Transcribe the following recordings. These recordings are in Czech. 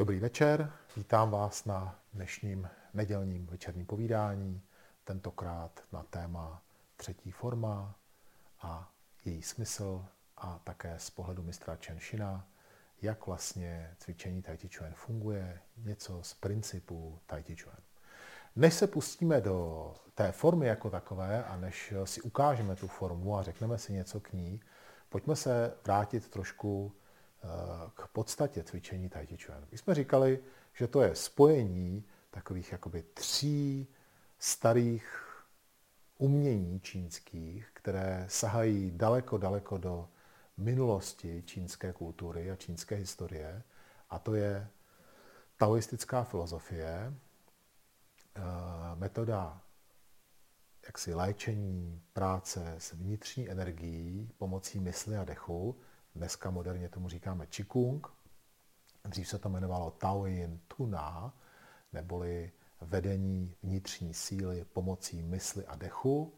Dobrý večer, vítám vás na dnešním nedělním večerním povídání, tentokrát na téma třetí forma a její smysl a také z pohledu mistra Chenshina, jak vlastně cvičení Tai Chi Chuan funguje, něco z principů Tai Chi Chuan. Než se pustíme do té formy jako takové a než si ukážeme tu formu a řekneme si něco k ní, pojďme se vrátit trošku k podstatě cvičení Tai Chi Chuan. My jsme říkali, že to je spojení takových jakoby tří starých umění čínských, které sahají daleko, daleko do minulosti čínské kultury a čínské historie. A to je taoistická filozofie, eh, metoda jaksi léčení, práce s vnitřní energií pomocí mysli a dechu. Dneska moderně tomu říkáme Qigong. Dřív se to jmenovalo Tao Yin Tuna, neboli vedení vnitřní síly pomocí mysli a dechu.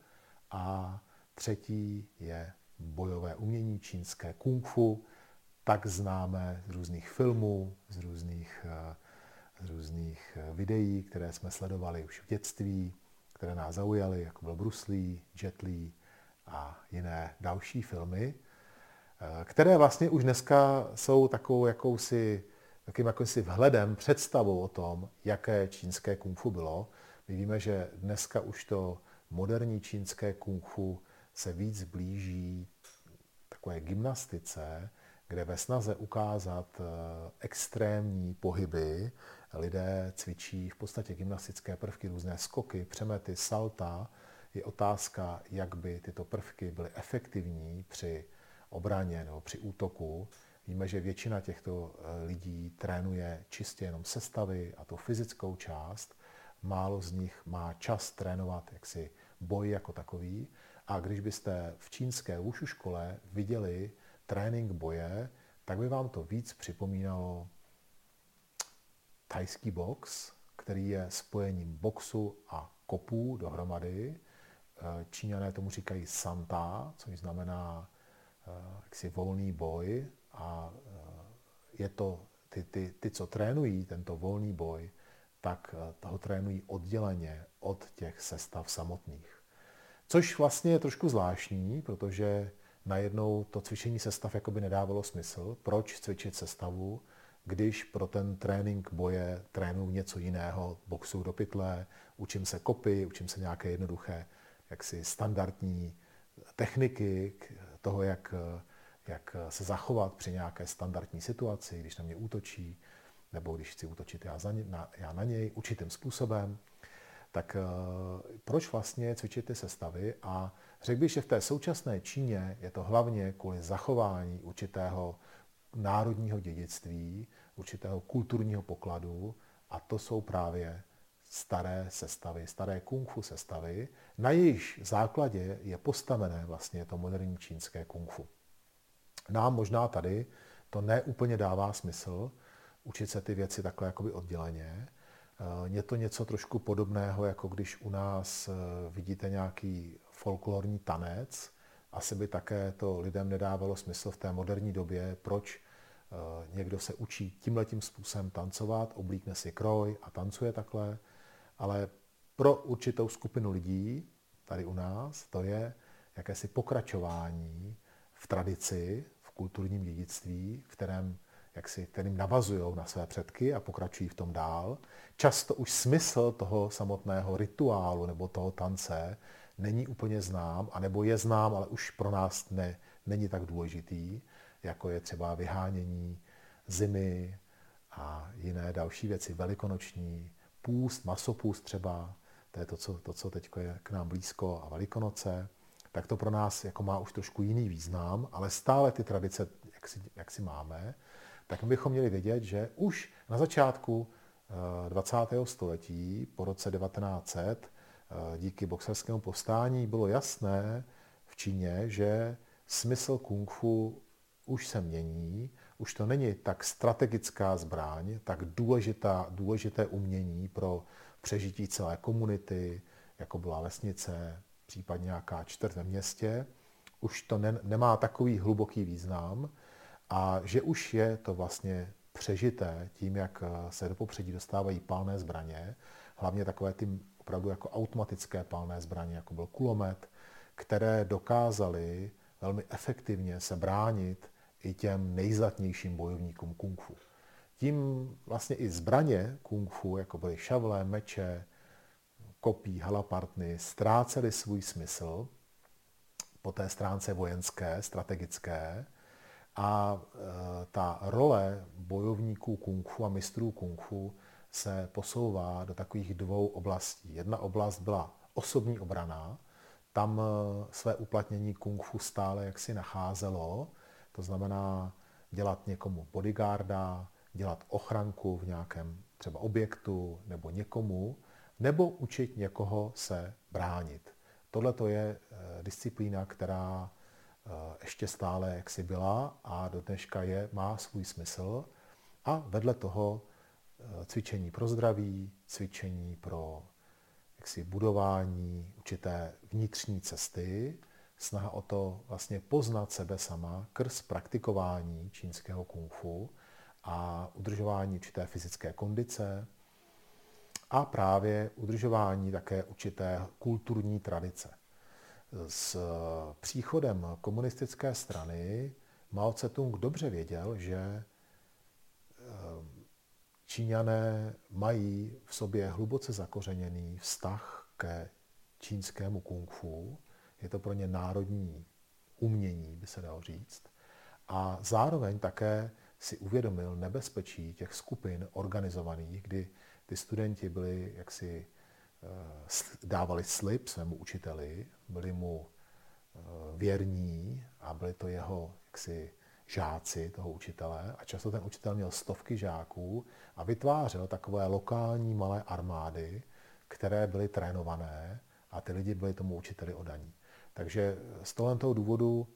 A třetí je bojové umění čínské kung fu, tak známe z různých filmů, z různých, eh, z různých eh, videí, které jsme sledovali už v dětství, které nás zaujaly, jako byl Bruce Lee, Jet Li a jiné další filmy, které vlastně už dneska jsou takovou jakousi, takým jakýmsi vhledem, představou o tom, jaké čínské kung fu bylo. My víme, že dneska už to moderní čínské kung fu se víc blíží takové gymnastice, kde ve snaze ukázat eh, extrémní pohyby lidé cvičí v podstatě gymnastické prvky, různé skoky, přemety, salta. Je otázka, jak by tyto prvky byly efektivní při obraně nebo při útoku. Víme, že většina těchto eh, lidí trénuje čistě jenom sestavy a tu fyzickou část. Málo z nich má čas trénovat jaksi boj jako takový. A když byste v čínské wushu škole viděli trénink boje, tak by vám to víc připomínalo tajský box, který je spojením boxu a kopů dohromady. Eh, Číňané tomu říkají santa, což znamená jaksi volný boj a eh, je to, ty, ty, ty, co trénují tento volný boj, tak toho trénují odděleně od těch sestav samotných. Což vlastně je trošku zvláštní, protože najednou to cvičení sestav jakoby nedávalo smysl. Proč cvičit sestavu, když pro ten trénink boje trénuju něco jiného, boxu do pytle, učím se kopy, učím se nějaké jednoduché, jaksi standardní techniky toho, jak, jak se zachovat při nějaké standardní situaci, když na mě útočí, nebo když chci útočit já, za ně, na, já na něj určitým způsobem tak eh, proč vlastně cvičit ty sestavy? A řekl bych, že v té současné Číně je to hlavně kvůli zachování určitého národního dědictví, určitého kulturního pokladu a to jsou právě staré sestavy, staré kung fu sestavy, na jejich základě je postavené vlastně to moderní čínské kung fu. Nám možná tady to neúplně dává smysl učit se ty věci takhle jakoby odděleně, Eh, je to něco trošku podobného, jako když u nás eh, vidíte nějaký folklorní tanec. Asi by také to lidem nedávalo smysl v té moderní době, proč eh, někdo se učí tímhletím způsobem tancovat, oblíkne si kroj a tancuje takhle, ale pro určitou skupinu lidí tady u nás to je jakési pokračování v tradici, v kulturním dědictví, v kterém jak si, kterým navazují na své předky a pokračují v tom dál. Často už smysl toho samotného rituálu nebo toho tance není úplně znám, anebo je znám, ale už pro nás ne, není tak důležitý, jako je třeba vyhánění zimy a jiné další věci, velikonoční, půst, masopůst třeba, to je to, co, to, co teď je k nám blízko a velikonoce, tak to pro nás jako má už trošku jiný význam, ale stále ty tradice, jak si, jak si máme, tak bychom měli vědět, že už na začátku 20. Eh, století, po roce 1900, eh, díky boxerskému povstání, bylo jasné v Číně, že smysl kung fu už se mění, už to není tak strategická zbraň, tak důležitá, důležité umění pro přežití celé komunity, jako byla vesnice, případně nějaká čtvrt ve městě. Už to ne, nemá takový hluboký význam, a že už je to vlastně přežité tím, jak se do popředí dostávají palné zbraně, hlavně takové ty opravdu jako automatické palné zbraně, jako byl kulomet, které dokázaly velmi efektivně se bránit i těm nejzatnějším bojovníkům kung fu. Tím vlastně i zbraně kung fu, jako byly šavle, meče, kopí, halapartny, ztrácely svůj smysl po té stránce vojenské, strategické, a e, ta role bojovníků kung fu a mistrů kung fu se posouvá do takových dvou oblastí. Jedna oblast byla osobní obrana, tam e, své uplatnění kung fu stále jaksi nacházelo, to znamená dělat někomu bodyguarda, dělat ochranku v nějakém třeba objektu nebo někomu, nebo učit někoho se bránit. Tohle to je e, disciplína, která Eh, ještě stále jaksi byla a do dneška je, má svůj smysl. A vedle toho eh, cvičení pro zdraví, cvičení pro jaksi budování určité vnitřní cesty, snaha o to vlastně poznat sebe sama krz praktikování čínského kung fu a udržování určité fyzické kondice a právě udržování také určité kulturní tradice. S příchodem komunistické strany Mao Tse-tung dobře věděl, že eh, Číňané mají v sobě hluboce zakořeněný vztah ke čínskému kung fu. Je to pro ně národní umění, by se dalo říct. A zároveň také si uvědomil nebezpečí těch skupin organizovaných, kdy ty studenti byli jaksi Eh, dávali slib svému učiteli, byli mu eh, věrní a byli to jeho jaksi žáci toho učitele a často ten učitel měl stovky žáků a vytvářel takové lokální malé armády, které byly trénované a ty lidi byli tomu učiteli odaní. Takže z toho důvodu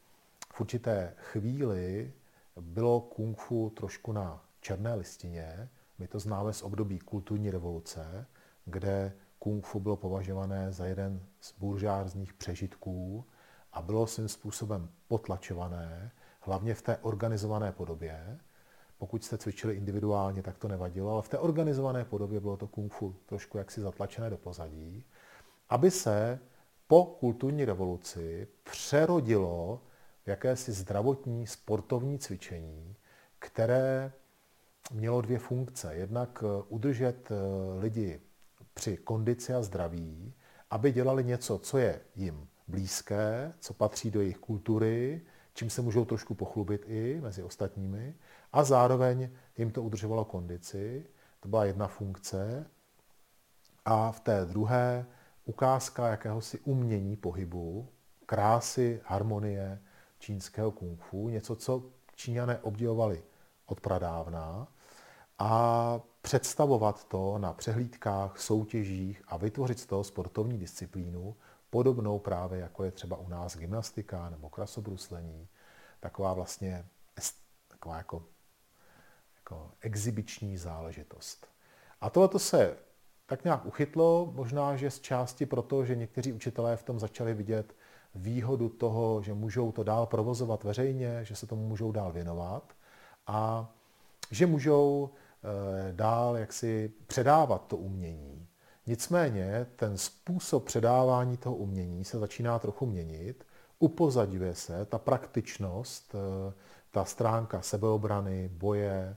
v určité chvíli bylo kung fu trošku na černé listině. My to známe z období kulturní revoluce, kde kung fu bylo považované za jeden z buržářních přežitků a bylo svým způsobem potlačované, hlavně v té organizované podobě. Pokud jste cvičili individuálně, tak to nevadilo, ale v té organizované podobě bylo to kung fu trošku jaksi zatlačené do pozadí, aby se po kulturní revoluci přerodilo v jakési zdravotní sportovní cvičení, které mělo dvě funkce. Jednak udržet eh, lidi při kondici a zdraví, aby dělali něco, co je jim blízké, co patří do jejich kultury, čím se můžou trošku pochlubit i mezi ostatními, a zároveň jim to udržovalo kondici. To byla jedna funkce. A v té druhé ukázka jakéhosi umění pohybu, krásy, harmonie čínského kung fu, něco, co Číňané obdivovali od pradávna. A představovat to na přehlídkách, soutěžích a vytvořit z toho sportovní disciplínu, podobnou právě jako je třeba u nás gymnastika nebo krasobruslení, taková vlastně taková jako, jako exibiční záležitost. A tohle to se tak nějak uchytlo, možná, že z části proto, že někteří učitelé v tom začali vidět výhodu toho, že můžou to dál provozovat veřejně, že se tomu můžou dál věnovat a že můžou Eh, dál jaksi předávat to umění. Nicméně ten způsob předávání toho umění se začíná trochu měnit, upozadňuje se ta praktičnost, eh, ta stránka sebeobrany, boje,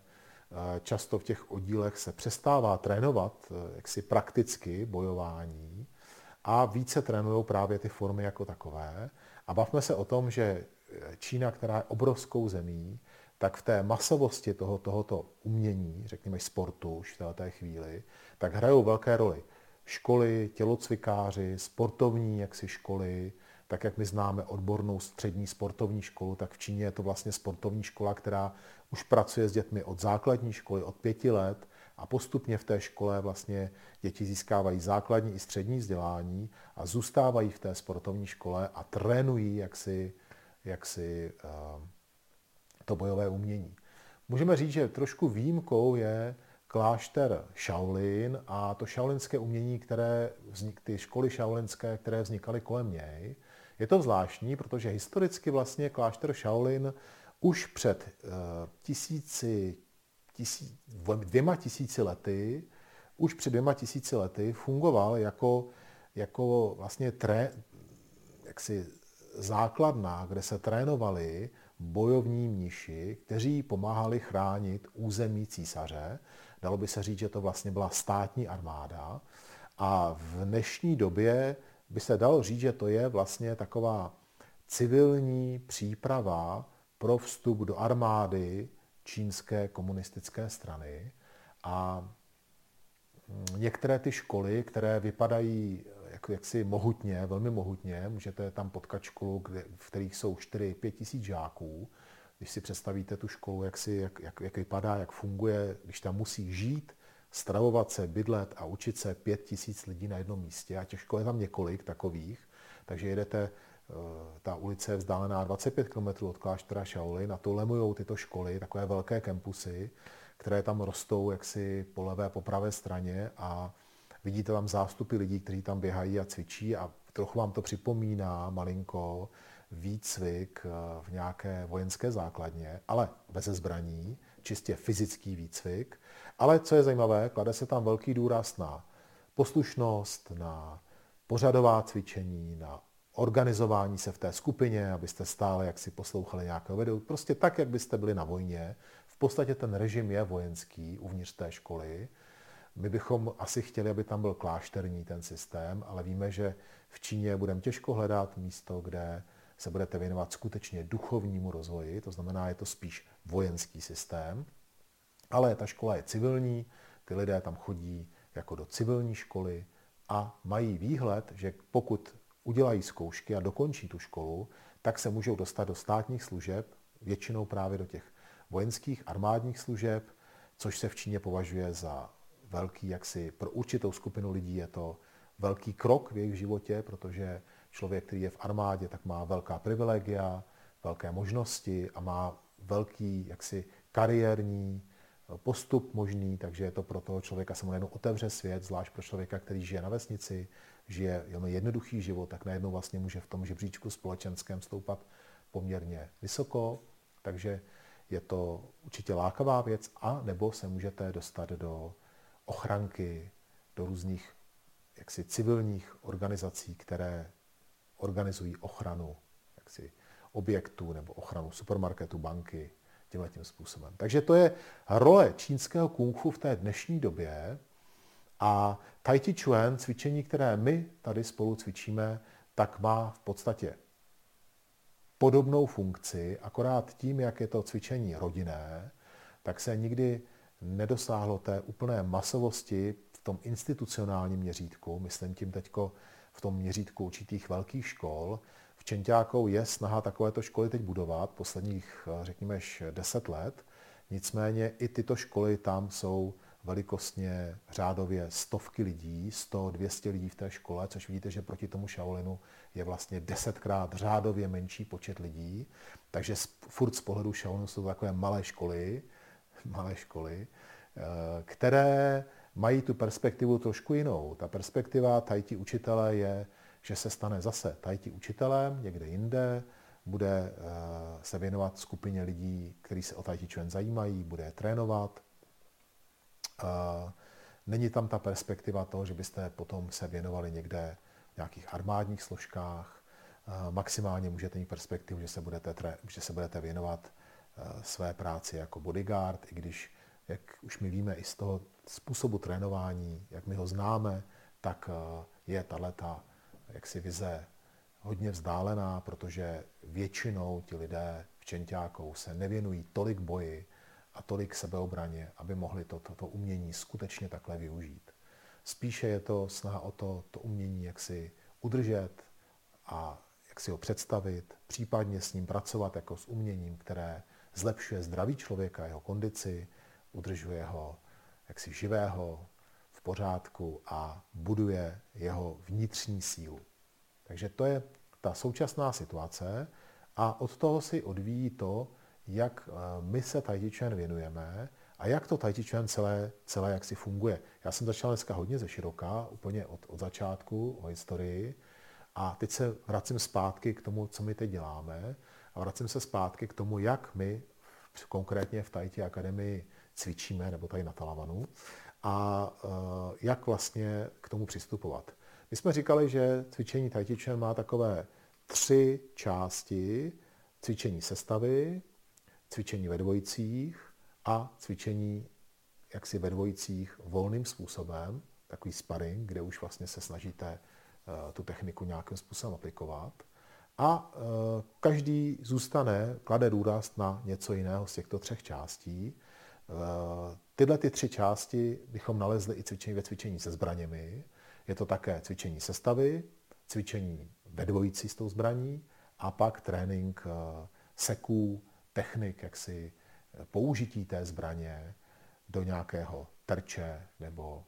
často v těch oddílech se přestává trénovat jaksi prakticky bojování a více trénují právě ty formy jako takové. A bavme se o tom, že Čína, která je obrovskou zemí, tak v té masovosti toho, tohoto umění, řekněme sportu už v té chvíli, tak hrajou velké roli. Školy, tělocvikáři, sportovní jaksi školy, tak jak my známe odbornou střední sportovní školu, tak v Číně je to vlastně sportovní škola, která už pracuje s dětmi od základní školy, od pěti let a postupně v té škole vlastně děti získávají základní i střední vzdělání a zůstávají v té sportovní škole a trénují jaksi, jaksi uh, to bojové umění. Můžeme říct, že trošku výjimkou je klášter Shaolin a to šaolinské umění, které vznik, ty školy šaolinské, které vznikaly kolem něj. Je to zvláštní, protože historicky vlastně klášter Shaolin už před uh, tisíci, tisí, dvěma tisíci lety, už před dvěma tisíci lety fungoval jako, jako vlastně tré, jaksi základna, kde se trénovali bojovní mniši, kteří pomáhali chránit území císaře. Dalo by se říct, že to vlastně byla státní armáda. A v dnešní době by se dalo říct, že to je vlastně taková civilní příprava pro vstup do armády čínské komunistické strany. A mm, některé ty školy, které vypadají jak, jaksi mohutně, velmi mohutně, můžete tam potkat školu, kde, v kterých jsou 4-5 tisíc žáků, když si představíte tu školu, jak, si, jak, jak, jak vypadá, jak funguje, když tam musí žít, stravovat se, bydlet a učit se pět tisíc lidí na jednom místě a těch škol je tam několik takových, takže jedete, ta ulice je vzdálená 25 km od kláštera Shaolin a to lemujou tyto školy, takové velké kempusy, které tam rostou jaksi po levé, po pravé straně a vidíte tam zástupy lidí, kteří tam běhají a cvičí a trochu vám to připomíná malinko výcvik eh, v nějaké vojenské základně, ale bez zbraní, čistě fyzický výcvik. Ale co je zajímavé, klade se tam velký důraz na poslušnost, na pořadová cvičení, na organizování se v té skupině, abyste stále jak si poslouchali nějakého vedou. Prostě tak, jak byste byli na vojně. V podstatě ten režim je vojenský uvnitř té školy. My bychom asi chtěli, aby tam byl klášterní ten systém, ale víme, že v Číně budeme těžko hledat místo, kde se budete věnovat skutečně duchovnímu rozvoji, to znamená, je to spíš vojenský systém, ale ta škola je civilní, ty lidé tam chodí jako do civilní školy a mají výhled, že pokud udělají zkoušky a dokončí tu školu, tak se můžou dostat do státních služeb, většinou právě do těch vojenských armádních služeb, což se v Číně považuje za velký, jaksi pro určitou skupinu lidí je to velký krok v jejich životě, protože člověk, který je v armádě, tak má velká privilegia, velké možnosti a má velký jaksi kariérní eh, postup možný, takže je to pro toho člověka se mu najednou otevře svět, zvlášť pro člověka, který žije na vesnici, žije jenom jednoduchý život, tak najednou vlastně může v tom žebříčku společenském stoupat poměrně vysoko, takže je to určitě lákavá věc, a nebo se můžete dostat do ochranky, do různých jaksi civilních organizací, které organizují ochranu jaksi, objektů nebo ochranu supermarketu, banky, tímhle tím způsobem. Takže to je role čínského kung fu v té dnešní době a Tai Chi Chuan, cvičení, které my tady spolu cvičíme, tak má v podstatě podobnou funkci, akorát tím, jak je to cvičení rodinné, tak se nikdy nedosáhlo té úplné masovosti v tom institucionálním měřítku, myslím tím teďko v tom měřítku určitých velkých škol. V Čentákou je snaha takovéto školy teď budovat, posledních, řekněme, 10 let. Nicméně i tyto školy tam jsou velikostně řádově stovky lidí, 100-200 lidí v té škole, což vidíte, že proti tomu Shaolinu je vlastně desetkrát řádově menší počet lidí. Takže furt z pohledu Shaolinu jsou takové malé školy, malé školy, eh, které mají tu perspektivu trošku jinou. Ta perspektiva tajti učitele je, že se stane zase tajti učitelem někde jinde, bude eh, se věnovat skupině lidí, kteří se o tajti člen zajímají, bude je trénovat. Není tam ta perspektiva toho, že byste potom se věnovali někde v nějakých armádních složkách. Maximálně můžete mít perspektivu, že se budete, že se budete věnovat své práci jako bodyguard, i když, jak už my víme i z toho způsobu trénování, jak my ho známe, tak eh, je tato jaksi vize hodně vzdálená, protože většinou ti lidé v Čentákou se nevěnují tolik boji a tolik sebeobraně, aby mohli toto to, to umění skutečně takhle využít. Spíše je to snaha o to, to umění jak si udržet a jak si ho představit, případně s ním pracovat jako s uměním, které zlepšuje zdraví člověka, jeho kondici, udržuje ho jaksi živého, v pořádku a buduje jeho vnitřní sílu. Takže to je ta současná situace a od toho si odvíjí to, jak eh, my se Tai Chi věnujeme a jak to Tai Chi celé, celé jak si funguje. Já jsem začal dneska hodně ze široka, úplně od, od začátku o historii a teď se vracím zpátky k tomu, co my teď děláme a vracím se zpátky k tomu, jak my konkrétně v Tajti akademii cvičíme, nebo tady na Talavanu, a jak vlastně k tomu přistupovat. My jsme říkali, že cvičení Tai má takové tři části. Cvičení sestavy, cvičení ve dvojicích a cvičení jaksi ve dvojicích volným způsobem, takový sparring, kde už vlastně se snažíte eh, tu techniku nějakým způsobem aplikovat. A eh, každý zůstane, klade důraz na něco jiného z těchto třech částí. Eh, tyhle ty tři části bychom nalezli i cvičení ve cvičení se zbraněmi. Je to také cvičení sestavy, cvičení ve dvojici s tou zbraní a pak trénink seků, technik, jak si použití té zbraně do nějakého terče nebo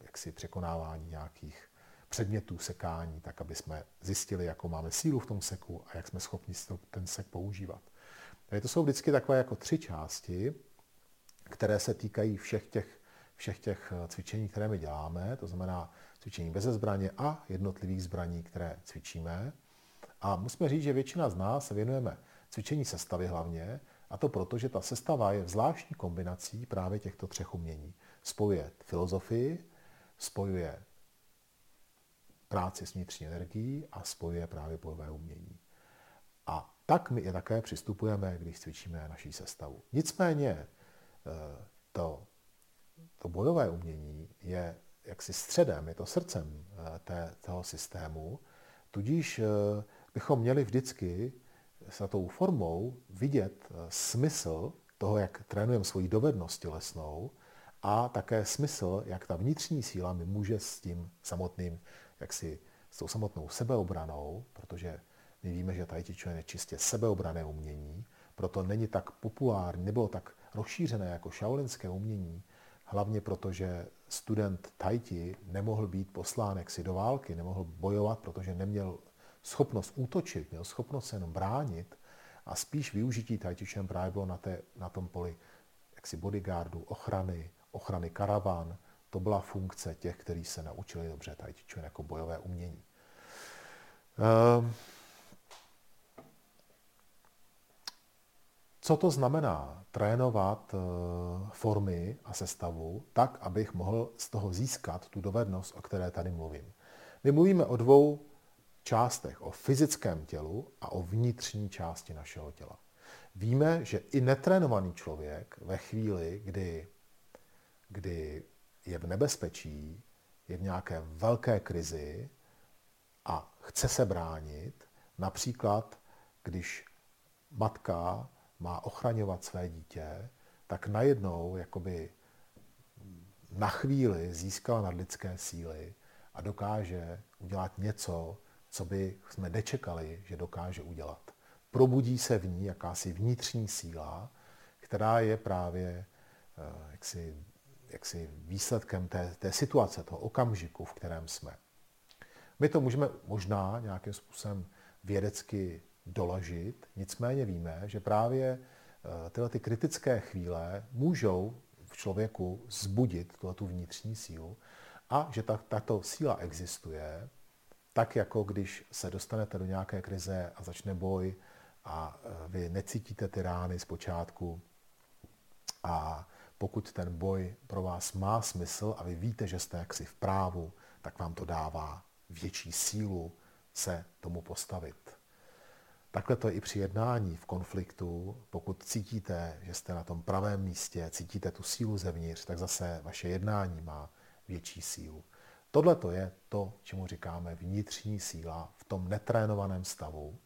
jaksi překonávání nějakých předmětů sekání, tak aby jsme zjistili, jakou máme sílu v tom seku a jak jsme schopni ten sek používat. Takže to jsou vždycky takové jako tři části, které se týkají všech těch, všech těch eh, cvičení, které my děláme, to znamená cvičení bez zbraně a jednotlivých zbraní, které cvičíme. A musíme říct, že většina z nás se věnujeme cvičení sestavy hlavně, a to proto, že ta sestava je zvláštní kombinací právě těchto třech umění. Spojuje filozofii, spojuje práci s vnitřní energií a spojuje právě bojové umění. A tak my je také přistupujeme, když cvičíme naší sestavu. Nicméně eh, to, to bojové umění je jaksi středem, je to srdcem eh, té, toho systému, tudíž eh, bychom měli vždycky s tou formou vidět eh, smysl toho, jak trénujeme svoji dovednost tělesnou a také smysl, jak ta vnitřní síla mi může s tím samotným, jak si s tou samotnou sebeobranou, protože my víme, že Tai Chi je čistě sebeobrané umění, proto není tak populární, nebylo tak rozšířené jako šaolinské umění, hlavně proto, že student Tai Chi nemohl být poslán si do války, nemohl bojovat, protože neměl schopnost útočit, měl schopnost se jenom bránit a spíš využití Chi právě bylo na, té, na tom poli jaksi bodyguardu, ochrany, ochrany karavan. To byla funkce těch, kteří se naučili dobře Tai jako bojové umění. Um, Co to znamená trénovat uh, formy a sestavu tak, abych mohl z toho získat tu dovednost, o které tady mluvím? My mluvíme o dvou částech, o fyzickém tělu a o vnitřní části našeho těla. Víme, že i netrénovaný člověk ve chvíli, kdy, kdy je v nebezpečí, je v nějaké velké krizi a chce se bránit, například když matka má ochraňovat své dítě, tak najednou jakoby na chvíli získala nadlidské síly a dokáže udělat něco, co by jsme nečekali, že dokáže udělat. Probudí se v ní jakási vnitřní síla, která je právě eh, jaksi, jaksi výsledkem té, té situace, toho okamžiku, v kterém jsme. My to můžeme možná nějakým způsobem vědecky doložit, nicméně víme, že právě eh, tyhle ty kritické chvíle můžou v člověku zbudit tu vnitřní sílu a že ta, tato síla existuje tak jako když se dostanete do nějaké krize a začne boj a e, vy necítíte ty rány z počátku a pokud ten boj pro vás má smysl a vy víte, že jste jaksi v právu, tak vám to dává větší sílu se tomu postavit. Takhle to je i při jednání v konfliktu. Pokud cítíte, že jste na tom pravém místě, cítíte tu sílu zevnitř, tak zase vaše jednání má větší sílu. Tohle to je to, čemu říkáme vnitřní síla v tom netrénovaném stavu.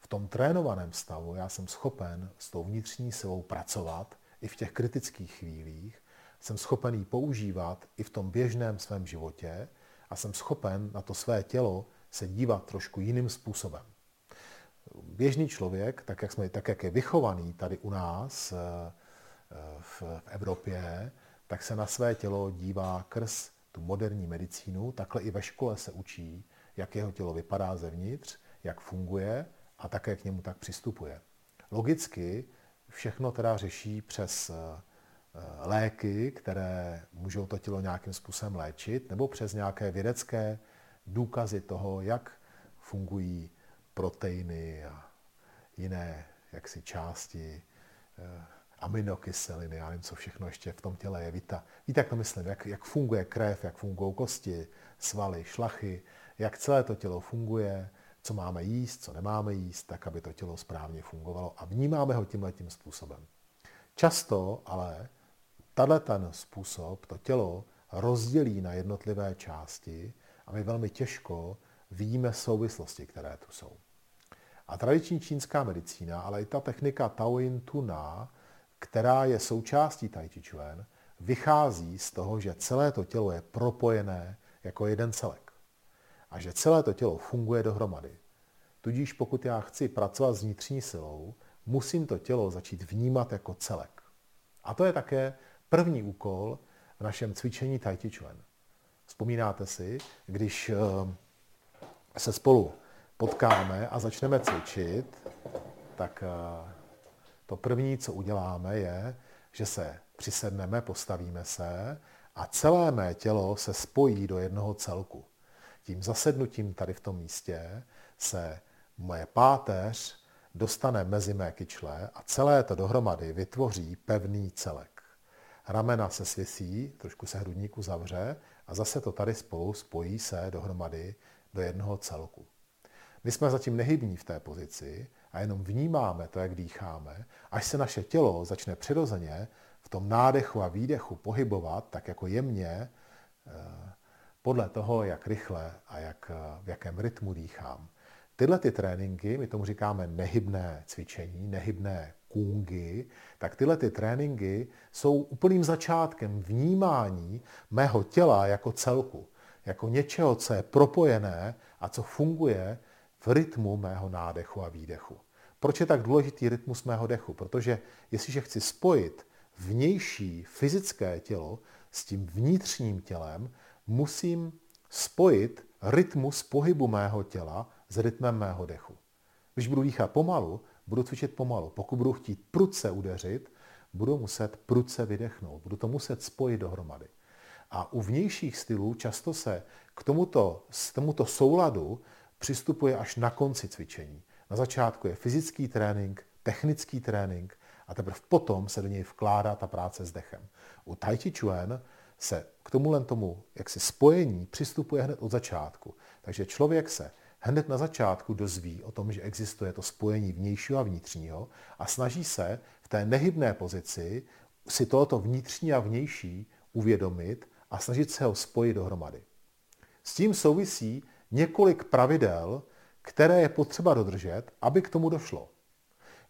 V tom trénovaném stavu já jsem schopen s tou vnitřní silou pracovat i v těch kritických chvílích, jsem schopen ji používat i v tom běžném svém životě a jsem schopen na to své tělo se dívat trošku jiným způsobem. Běžný člověk, tak jak, jsme, tak jak je vychovaný tady u nás eh, v, v Evropě, tak se na své tělo dívá krz tu moderní medicínu, takhle i ve škole se učí, jak jeho tělo vypadá zevnitř, jak funguje a také k němu tak přistupuje. Logicky všechno teda řeší přes eh, léky, které můžou to tělo nějakým způsobem léčit, nebo přes nějaké vědecké důkazy toho, jak fungují proteiny a jiné jaksi části aminokyseliny, já nevím, co všechno ještě v tom těle je. Víte, víte jak to myslím, jak, jak funguje krev, jak fungují kosti, svaly, šlachy, jak celé to tělo funguje, co máme jíst, co nemáme jíst, tak, aby to tělo správně fungovalo a vnímáme ho tímhle tím způsobem. Často ale tahle ten způsob to tělo rozdělí na jednotlivé části a my velmi těžko vidíme souvislosti, které tu jsou. A tradiční čínská medicína, ale i ta technika Taoyin Tuna, která je součástí Tai Chi Chuan, vychází z toho, že celé to tělo je propojené jako jeden celek. A že celé to tělo funguje dohromady. Tudíž pokud já chci pracovat s vnitřní silou, musím to tělo začít vnímat jako celek. A to je také první úkol v našem cvičení Tai Chi Chuan. Vzpomínáte si, když eh, se spolu potkáme a začneme cvičit, tak eh, to první, co uděláme, je, že se přisedneme, postavíme se a celé mé tělo se spojí do jednoho celku. Tím zasednutím tady v tom místě se moje páteř dostane mezi mé kyčle a celé to dohromady vytvoří pevný celek. Ramena se svisí, trošku se hrudníku zavře a zase to tady spolu spojí se dohromady do jednoho celku. My jsme zatím nehybní v té pozici a jenom vnímáme to, jak dýcháme, až se naše tělo začne přirozeně v tom nádechu a výdechu pohybovat tak jako jemně eh, podle toho, jak rychle a jak, eh, v jakém rytmu dýchám. Tyhle ty tréninky, my tomu říkáme nehybné cvičení, nehybné kungy, tak tyhle ty tréninky jsou úplným začátkem vnímání mého těla jako celku, jako něčeho, co je propojené a co funguje v rytmu mého nádechu a výdechu. Proč je tak důležitý rytmus mého dechu? Protože jestliže chci spojit vnější fyzické tělo s tím vnitřním tělem, musím spojit rytmus pohybu mého těla s rytmem mého dechu. Když budu dýchat pomalu, budu cvičit pomalu. Pokud budu chtít prudce udeřit, budu muset prudce vydechnout. Budu to muset spojit dohromady. A u vnějších stylů často se k tomuto, k tomuto souladu přistupuje až na konci cvičení. Na začátku je fyzický trénink, technický trénink a teprve potom se do něj vkládá ta práce s dechem. U Tai Chi Chuan se k tomu len tomu jaksi spojení přistupuje hned od začátku. Takže člověk se hned na začátku dozví o tom, že existuje to spojení vnějšího a vnitřního a snaží se v té nehybné pozici si tohoto vnitřní a vnější uvědomit a snažit se ho spojit dohromady. S tím souvisí několik pravidel, které je potřeba dodržet, aby k tomu došlo.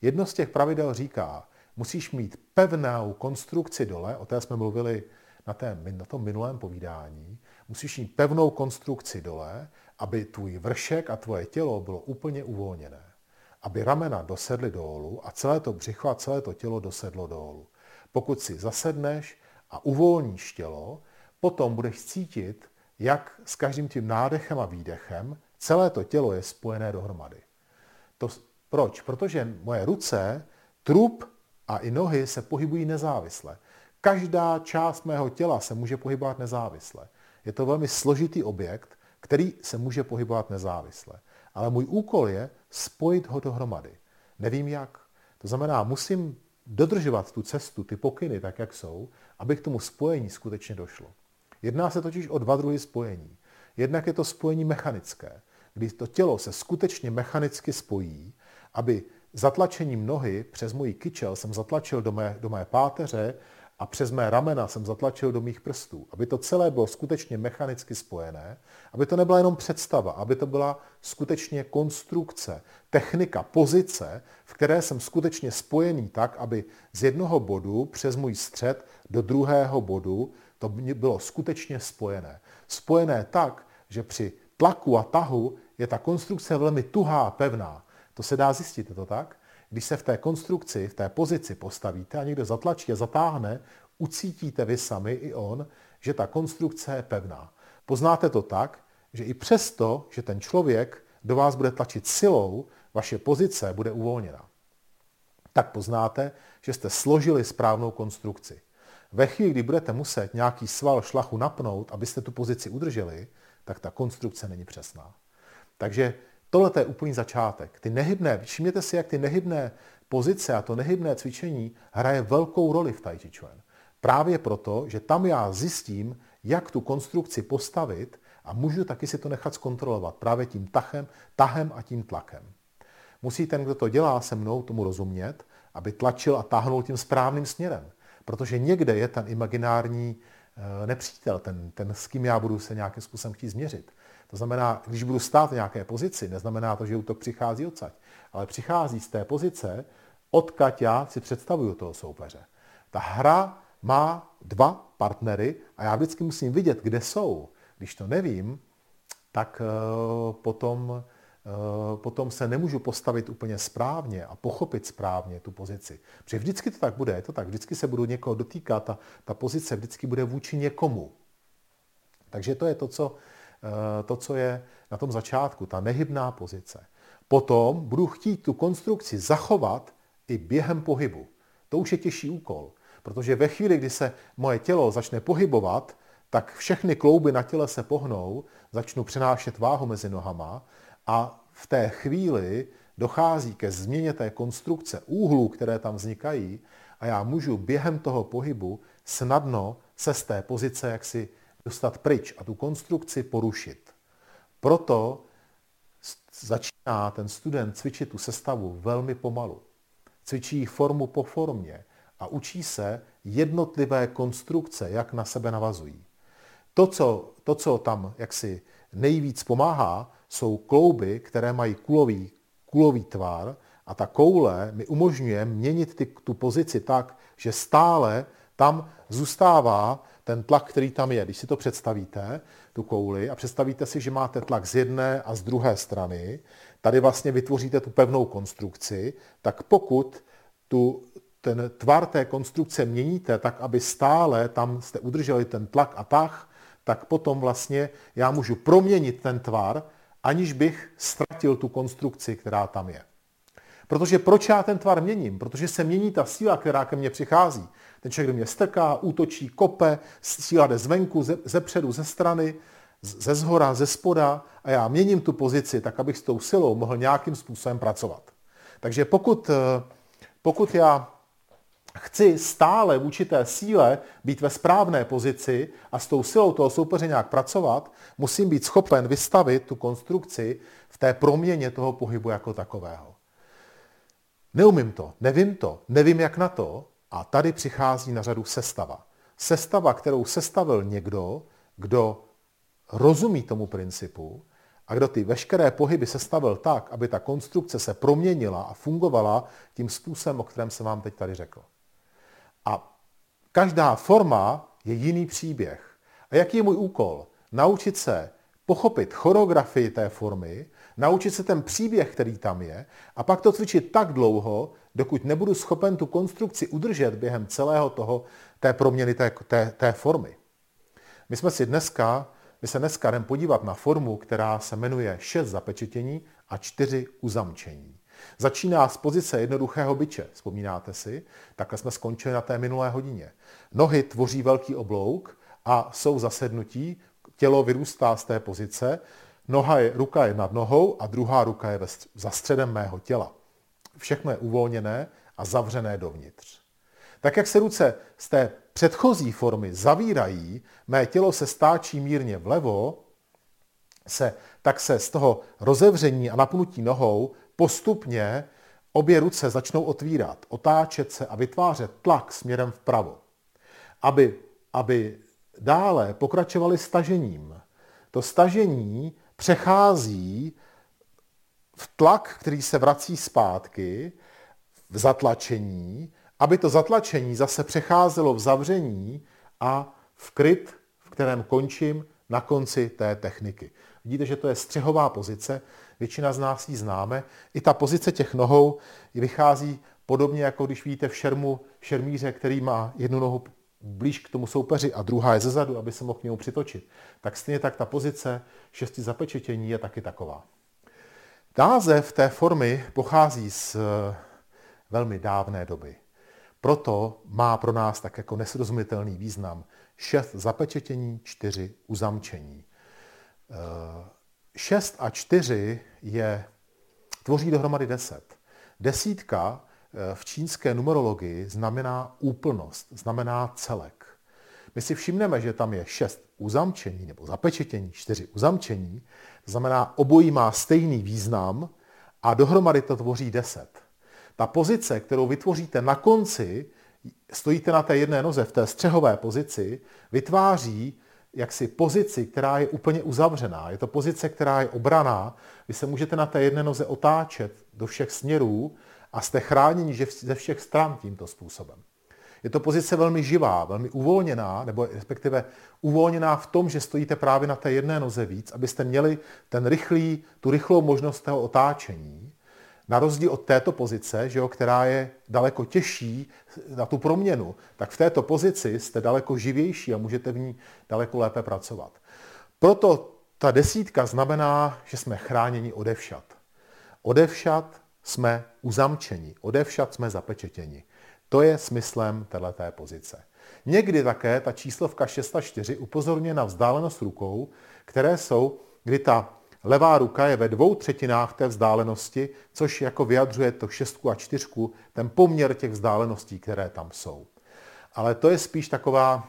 Jedno z těch pravidel říká, musíš mít pevnou konstrukci dole, o té jsme mluvili na, té, na tom minulém povídání, musíš mít pevnou konstrukci dole, aby tvůj vršek a tvoje tělo bylo úplně uvolněné. Aby ramena dosedly dolů a celé to břicho a celé to tělo dosedlo dolů. Pokud si zasedneš a uvolníš tělo, potom budeš cítit, jak s každým tím nádechem a výdechem celé to tělo je spojené dohromady. To, proč? Protože moje ruce, trup a i nohy se pohybují nezávisle. Každá část mého těla se může pohybovat nezávisle. Je to velmi složitý objekt, který se může pohybovat nezávisle. Ale můj úkol je spojit ho dohromady. Nevím jak. To znamená, musím dodržovat tu cestu, ty pokyny, tak jak jsou, aby k tomu spojení skutečně došlo. Jedná se totiž o dva druhy spojení. Jednak je to spojení mechanické, kdy to tělo se skutečně mechanicky spojí, aby zatlačením nohy přes můj kyčel jsem zatlačil do mé, do mé páteře a přes mé ramena jsem zatlačil do mých prstů. Aby to celé bylo skutečně mechanicky spojené, aby to nebyla jenom představa, aby to byla skutečně konstrukce, technika, pozice, v které jsem skutečně spojený tak, aby z jednoho bodu přes můj střed do druhého bodu to bylo skutečně spojené. Spojené tak, že při tlaku a tahu je ta konstrukce velmi tuhá a pevná. To se dá zjistit, je to tak? Když se v té konstrukci, v té pozici postavíte a někdo zatlačí a zatáhne, ucítíte vy sami i on, že ta konstrukce je pevná. Poznáte to tak, že i přesto, že ten člověk do vás bude tlačit silou, vaše pozice bude uvolněna. Tak poznáte, že jste složili správnou konstrukci. Ve chvíli, kdy budete muset nějaký sval šlachu napnout, abyste tu pozici udrželi, tak ta konstrukce není přesná. Takže tohle je úplný začátek. Ty nehybné, všimněte si, jak ty nehybné pozice a to nehybné cvičení hraje velkou roli v Tai Chi Chuan. Právě proto, že tam já zjistím, jak tu konstrukci postavit a můžu taky si to nechat zkontrolovat právě tím tachem, tahem a tím tlakem. Musí ten, kdo to dělá se mnou, tomu rozumět, aby tlačil a táhnul tím správným směrem. Protože někde je ten imaginární eh, nepřítel, ten, ten, s kým já budu se nějakým způsobem chtít změřit. To znamená, když budu stát v nějaké pozici, neznamená to, že útok přichází odsaď, ale přichází z té pozice, odkaď já si představuju toho soupeře. Ta hra má dva partnery a já vždycky musím vidět, kde jsou. Když to nevím, tak eh, potom, potom se nemůžu postavit úplně správně a pochopit správně tu pozici. Protože vždycky to tak bude, je to tak, vždycky se budu někoho dotýkat a ta pozice vždycky bude vůči někomu. Takže to je to, co, eh, to, co je na tom začátku, ta nehybná pozice. Potom budu chtít tu konstrukci zachovat i během pohybu. To už je těžší úkol, protože ve chvíli, kdy se moje tělo začne pohybovat, tak všechny klouby na těle se pohnou, začnu přenášet váhu mezi nohama a v té chvíli dochází ke změně té konstrukce úhlů, které tam vznikají a já můžu během toho pohybu snadno se z té pozice jaksi dostat pryč a tu konstrukci porušit. Proto začíná ten student cvičit tu sestavu velmi pomalu. Cvičí formu po formě a učí se jednotlivé konstrukce, jak na sebe navazují. To, co, to, co tam jaksi nejvíc pomáhá, jsou klouby, které mají kulový, kulový tvar a ta koule mi umožňuje měnit ty, tu pozici tak, že stále tam zůstává ten tlak, který tam je. Když si to představíte, tu kouli, a představíte si, že máte tlak z jedné a z druhé strany, tady vlastně vytvoříte tu pevnou konstrukci, tak pokud tu, ten tvar té konstrukce měníte tak, aby stále tam jste udrželi ten tlak a tah, tak potom vlastně já můžu proměnit ten tvar, aniž bych ztratil tu konstrukci, která tam je. Protože proč já ten tvar měním? Protože se mění ta síla, která ke mně přichází. Ten člověk do mě strká, útočí, kope, síla jde zvenku, ze, ze předu, ze strany, ze zhora, ze spoda a já měním tu pozici tak, abych s tou silou mohl nějakým způsobem pracovat. Takže pokud, eh, pokud já chci stále v určité síle být ve správné pozici a s tou silou toho soupeře nějak pracovat, musím být schopen vystavit tu konstrukci v té proměně toho pohybu jako takového. Neumím to, nevím to, nevím jak na to a tady přichází na řadu sestava. Sestava, kterou sestavil někdo, kdo rozumí tomu principu a kdo ty veškeré pohyby sestavil tak, aby ta konstrukce se proměnila a fungovala tím způsobem, o kterém jsem vám teď tady řekl. A každá forma je jiný příběh. A jaký je můj úkol? Naučit se pochopit choreografii té formy, naučit se ten příběh, který tam je, a pak to cvičit tak dlouho, dokud nebudu schopen tu konstrukci udržet během celého toho, té proměny té, té, té formy. My jsme si dneska, my se dneska jdeme podívat na formu, která se jmenuje 6 zapečetění a 4 uzamčení. Začíná z pozice jednoduchého byče, vzpomínáte si? Takhle jsme skončili na té minulé hodině. Nohy tvoří velký oblouk a jsou zasednutí, tělo vyrůstá z té pozice, noha je, ruka je nad nohou a druhá ruka je za středem mého těla. Všechno je uvolněné a zavřené dovnitř. Tak jak se ruce z té předchozí formy zavírají, mé tělo se stáčí mírně vlevo, se, tak se z toho rozevření a napnutí nohou postupně obě ruce začnou otvírat, otáčet se a vytvářet tlak směrem vpravo. Aby, aby dále pokračovali stažením. To stažení přechází v tlak, který se vrací zpátky, v zatlačení, aby to zatlačení zase přecházelo v zavření a v kryt, v kterém končím na konci té techniky. Vidíte, že to je střehová pozice, většina z nás ji známe. I ta pozice těch nohou vychází podobně, jako když vidíte v šermu šermíře, který má jednu nohu blíž k tomu soupeři a druhá je zezadu, aby se mohl k němu přitočit. Tak stejně tak ta pozice šesti zapečetění je taky taková. Název té formy pochází z eh, velmi dávné doby. Proto má pro nás tak jako nesrozumitelný význam šest zapečetění, čtyři uzamčení. 6 a 4 je, tvoří dohromady 10. Desítka eh, v čínské numerologii znamená úplnost, znamená celek. My si všimneme, že tam je šest uzamčení nebo zapečetění, čtyři uzamčení, to znamená, obojí má stejný význam a dohromady to tvoří deset. Ta pozice, kterou vytvoříte na konci, stojíte na té jedné noze v té střehové pozici, vytváří jaksi pozici, která je úplně uzavřená. Je to pozice, která je obraná. Vy se můžete na té jedné noze otáčet do všech směrů a jste chráněni ze všech stran tímto způsobem. Je to pozice velmi živá, velmi uvolněná, nebo respektive uvolněná v tom, že stojíte právě na té jedné noze víc, abyste měli ten rychlý, tu rychlou možnost toho otáčení. Na rozdíl od této pozice, že jo, která je daleko těžší na tu proměnu, tak v této pozici jste daleko živější a můžete v ní daleko lépe pracovat. Proto ta desítka znamená, že jsme chráněni odevšat. Odevšat jsme uzamčeni, odevšat jsme zapečetěni. To je smyslem této pozice. Někdy také ta číslovka 604 upozorňuje na vzdálenost rukou, které jsou, kdy ta levá ruka je ve dvou třetinách té vzdálenosti, což jako vyjadřuje to šestku a čtyřku, ten poměr těch vzdáleností, které tam jsou. Ale to je spíš taková,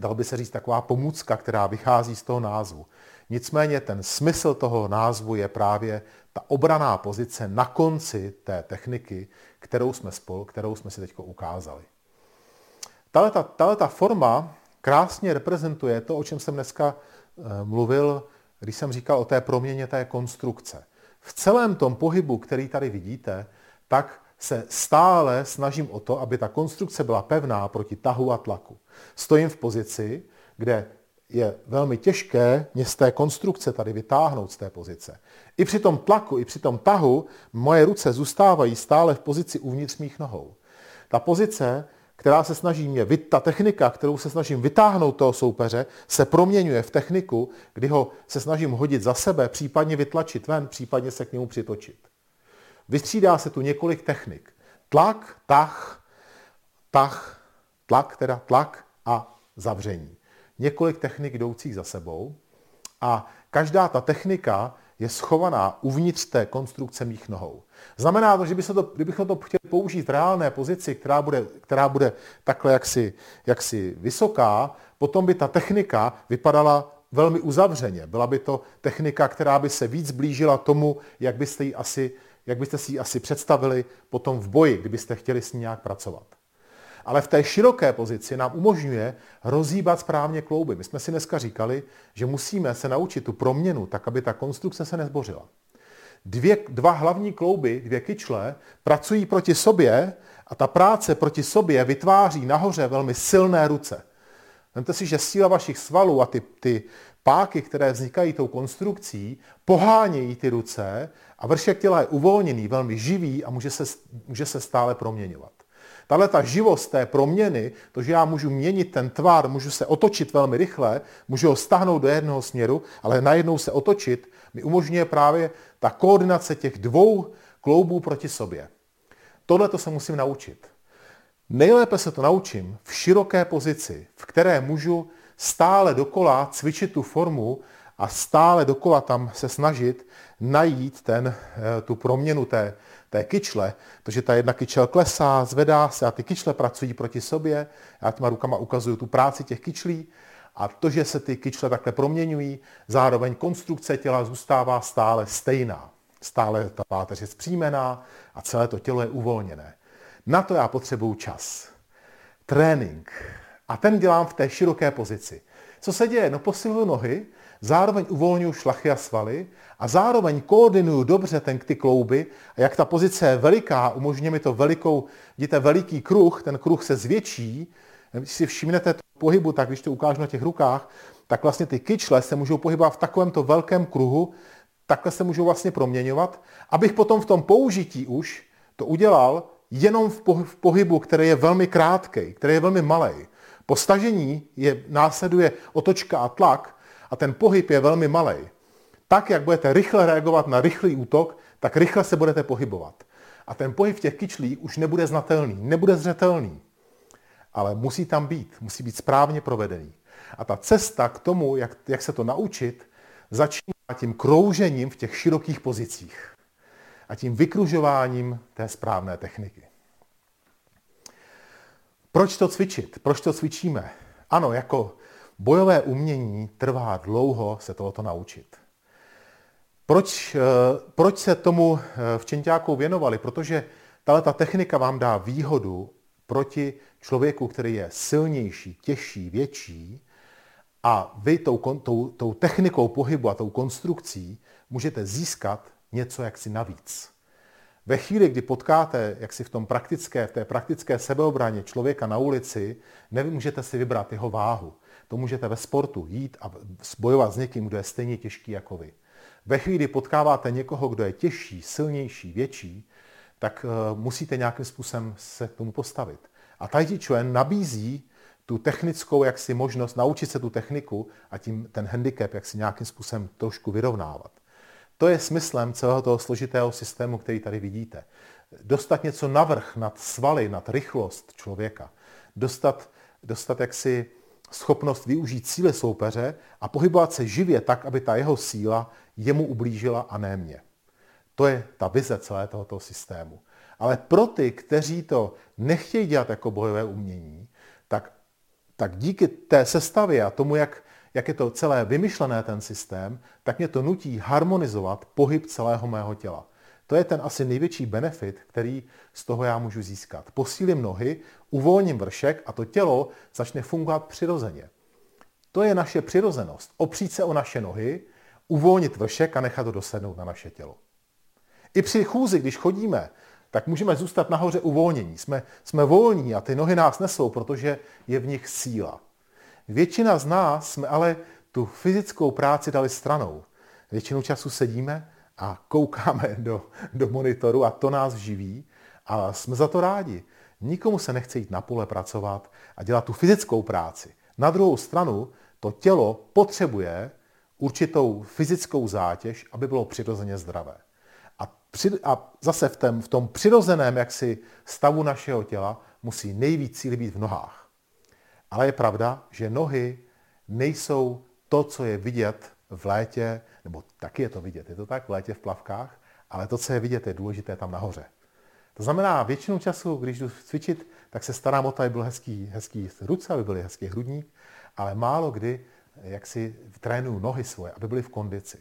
dal by se říct, taková pomůcka, která vychází z toho názvu. Nicméně ten smysl toho názvu je právě ta obraná pozice na konci té techniky, kterou jsme spolu, kterou jsme si teď ukázali. Tahle ta forma krásně reprezentuje to, o čem jsem dneska eh, mluvil, když jsem říkal o té proměně té konstrukce. V celém tom pohybu, který tady vidíte, tak se stále snažím o to, aby ta konstrukce byla pevná proti tahu a tlaku. Stojím v pozici, kde je velmi těžké mě z té konstrukce tady vytáhnout z té pozice. I při tom tlaku, i při tom tahu moje ruce zůstávají stále v pozici uvnitř mých nohou. Ta pozice, která se snaží mě, ta technika, kterou se snažím vytáhnout toho soupeře, se proměňuje v techniku, kdy ho se snažím hodit za sebe, případně vytlačit ven, případně se k němu přitočit. Vystřídá se tu několik technik. Tlak, tah, tah, tlak, teda tlak a zavření několik technik jdoucích za sebou a každá ta technika je schovaná uvnitř té konstrukce mých nohou. Znamená to, že by se to, kdybychom to chtěli použít v reálné pozici, která bude, která bude takhle jaksi, jaksi vysoká, potom by ta technika vypadala velmi uzavřeně. Byla by to technika, která by se víc blížila tomu, jak byste, ji asi, jak byste si ji asi představili potom v boji, kdybyste chtěli s ní nějak pracovat ale v té široké pozici nám umožňuje rozhýbat správně klouby. My jsme si dneska říkali, že musíme se naučit tu proměnu, tak aby ta konstrukce se nezbořila. Dvě, dva hlavní klouby, dvě kyčle, pracují proti sobě a ta práce proti sobě vytváří nahoře velmi silné ruce. Vemte si, že síla vašich svalů a ty, ty páky, které vznikají tou konstrukcí, pohánějí ty ruce a vršek těla je uvolněný, velmi živý a může se, může se stále proměňovat. Tahle ta živost té proměny, to, že já můžu měnit ten tvar, můžu se otočit velmi rychle, můžu ho stáhnout do jednoho směru, ale najednou se otočit, mi umožňuje právě ta koordinace těch dvou kloubů proti sobě. Tohle to se musím naučit. Nejlépe se to naučím v široké pozici, v které můžu stále dokola cvičit tu formu a stále dokola tam se snažit najít ten, eh, tu proměnu té, té kyčle, protože ta jedna kyčel klesá, zvedá se a ty kyčle pracují proti sobě. Já těma rukama ukazuju tu práci těch kyčlí a to, že se ty kyčle takhle proměňují, zároveň konstrukce těla zůstává stále stejná. Stále ta páteř je zpřímená a celé to tělo je uvolněné. Na to já potřebuju čas. Trénink. A ten dělám v té široké pozici. Co se děje? No posiluju nohy, zároveň uvolňuji šlachy a svaly a zároveň koordinuju dobře ten, ty klouby a jak ta pozice je veliká, umožňuje mi to velikou, vidíte, veliký kruh, ten kruh se zvětší, když si všimnete pohybu, tak když to ukážu na těch rukách, tak vlastně ty kyčle se můžou pohybovat v takovémto velkém kruhu, takhle se můžou vlastně proměňovat, abych potom v tom použití už to udělal jenom v pohybu, který je velmi krátký, který je velmi malý. Po stažení je, následuje otočka a tlak a ten pohyb je velmi malý. Tak, jak budete rychle reagovat na rychlý útok, tak rychle se budete pohybovat. A ten pohyb těch kyčlí už nebude znatelný, nebude zřetelný. Ale musí tam být, musí být správně provedený. A ta cesta k tomu, jak, jak se to naučit, začíná tím kroužením v těch širokých pozicích. a tím vykružováním té správné techniky. Proč to cvičit? Proč to cvičíme? Ano, jako bojové umění trvá dlouho se tohoto naučit. Proč, eh, proč se tomu eh, v Čenťáku věnovali? Protože tato technika vám dá výhodu proti člověku, který je silnější, těžší, větší a vy tou, tou, tou technikou pohybu a tou konstrukcí můžete získat něco jaksi navíc. Ve chvíli, kdy potkáte jak si v, tom praktické, v té praktické sebeobraně člověka na ulici, nemůžete si vybrat jeho váhu. To můžete ve sportu jít a bojovat s někým, kdo je stejně těžký jako vy. Ve chvíli, kdy potkáváte někoho, kdo je těžší, silnější, větší, tak uh, musíte nějakým způsobem se k tomu postavit. A Tai Chi Chuan nabízí tu technickou jaksi možnost naučit se tu techniku a tím ten handicap jak si nějakým způsobem trošku vyrovnávat. To je smyslem celého toho složitého systému, který tady vidíte. Dostat něco navrh nad svaly, nad rychlost člověka. Dostat, dostat jaksi schopnost využít síly soupeře a pohybovat se živě tak, aby ta jeho síla jemu ublížila a ne mě. To je ta vize celého tohoto systému. Ale pro ty, kteří to nechtějí dělat jako bojové umění, tak, tak díky té sestavě a tomu, jak, jak je to celé vymyšlené, ten systém, tak mě to nutí harmonizovat pohyb celého mého těla. To je ten asi největší benefit, který z toho já můžu získat. Posílím nohy, uvolním vršek a to tělo začne fungovat přirozeně. To je naše přirozenost. Opřít se o naše nohy, uvolnit vršek a nechat to dosednout na naše tělo. I při chůzi, když chodíme, tak můžeme zůstat nahoře uvolnění. Jsme, jsme volní a ty nohy nás nesou, protože je v nich síla. Většina z nás jsme ale tu fyzickou práci dali stranou. Většinu času sedíme a koukáme do, do monitoru a to nás živí a jsme za to rádi. Nikomu se nechce jít na pole pracovat a dělat tu fyzickou práci. Na druhou stranu to tělo potřebuje určitou fyzickou zátěž, aby bylo přirozeně zdravé. A, při, a zase v, tém, v tom přirozeném jaksi stavu našeho těla musí nejvíc síly být v nohách. Ale je pravda, že nohy nejsou to, co je vidět v létě, nebo taky je to vidět, je to tak v létě v plavkách, ale to, co je vidět, je důležité tam nahoře. To znamená, většinu času, když jdu cvičit, tak se starám o to, aby byl hezký, hezký ruce, aby byly hezký hrudník, ale málo kdy jak si trénuju nohy svoje, aby byly v kondici.